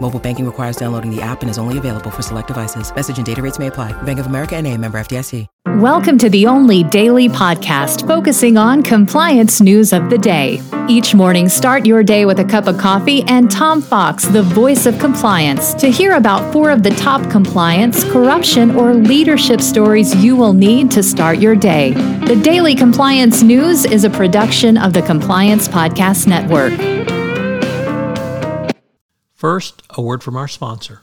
Mobile banking requires downloading the app and is only available for select devices. Message and data rates may apply. Bank of America and a member FDIC. Welcome to the only daily podcast focusing on compliance news of the day. Each morning, start your day with a cup of coffee and Tom Fox, the voice of compliance, to hear about four of the top compliance, corruption, or leadership stories you will need to start your day. The Daily Compliance News is a production of the Compliance Podcast Network. First, a word from our sponsor.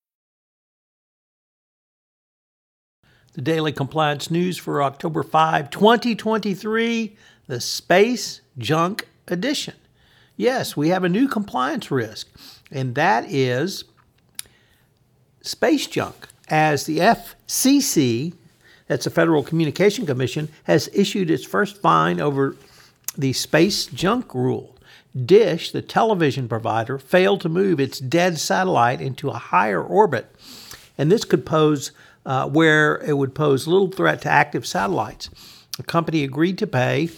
The Daily Compliance News for October 5, 2023, the Space Junk Edition. Yes, we have a new compliance risk, and that is space junk. As the FCC, that's the Federal Communication Commission, has issued its first fine over the space junk rule. Dish, the television provider, failed to move its dead satellite into a higher orbit, and this could pose uh, where it would pose little threat to active satellites. The company agreed to pay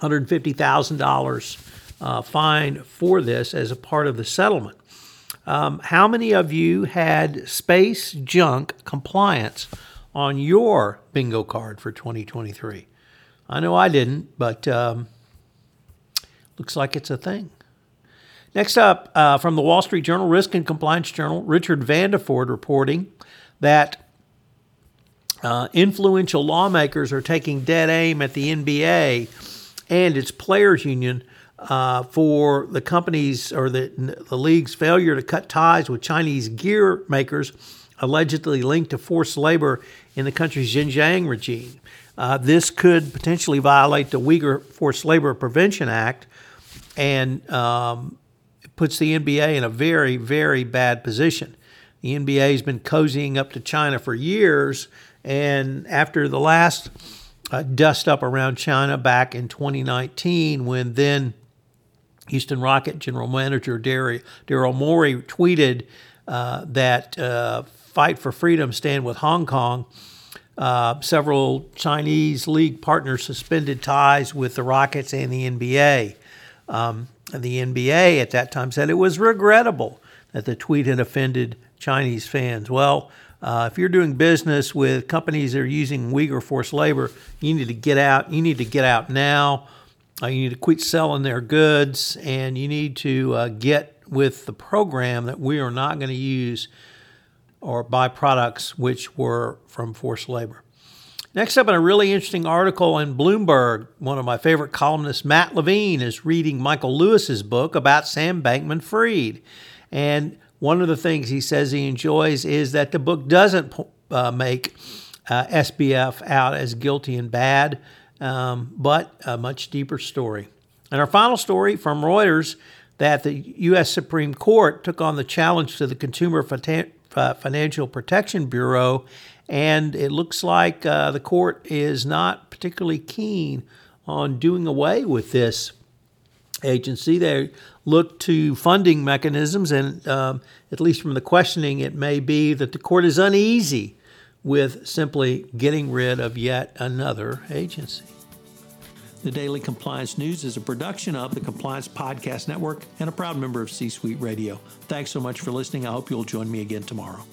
$150,000 uh, fine for this as a part of the settlement. Um, how many of you had space junk compliance on your bingo card for 2023? I know I didn't, but um, looks like it's a thing. Next up, uh, from the Wall Street Journal, Risk and Compliance Journal, Richard Vanderford reporting that uh, influential lawmakers are taking dead aim at the NBA and its players union uh, for the companies or the, the league's failure to cut ties with Chinese gear makers allegedly linked to forced labor in the country's Xinjiang regime. Uh, this could potentially violate the Uyghur Forced Labor Prevention Act and um, puts the NBA in a very, very bad position. The NBA has been cozying up to China for years, and after the last uh, dust up around China back in 2019, when then Houston Rocket general manager Daryl Morey tweeted uh, that uh, fight for freedom, stand with Hong Kong. Uh, several Chinese league partners suspended ties with the Rockets and the NBA. Um, the NBA at that time said it was regrettable that the tweet had offended Chinese fans. Well, uh, if you're doing business with companies that are using Uyghur forced labor, you need to get out. You need to get out now. Uh, you need to quit selling their goods, and you need to uh, get with the program that we are not going to use or buy products which were from forced labor. Next up, in a really interesting article in Bloomberg, one of my favorite columnists, Matt Levine, is reading Michael Lewis's book about Sam Bankman Fried. And one of the things he says he enjoys is that the book doesn't uh, make uh, SBF out as guilty and bad, um, but a much deeper story. And our final story from Reuters that the U.S. Supreme Court took on the challenge to the Consumer Financial Protection Bureau, and it looks like uh, the court is not particularly keen on doing away with this agency. They look to funding mechanisms, and um, at least from the questioning, it may be that the court is uneasy with simply getting rid of yet another agency. The Daily Compliance News is a production of the Compliance Podcast Network and a proud member of C Suite Radio. Thanks so much for listening. I hope you'll join me again tomorrow.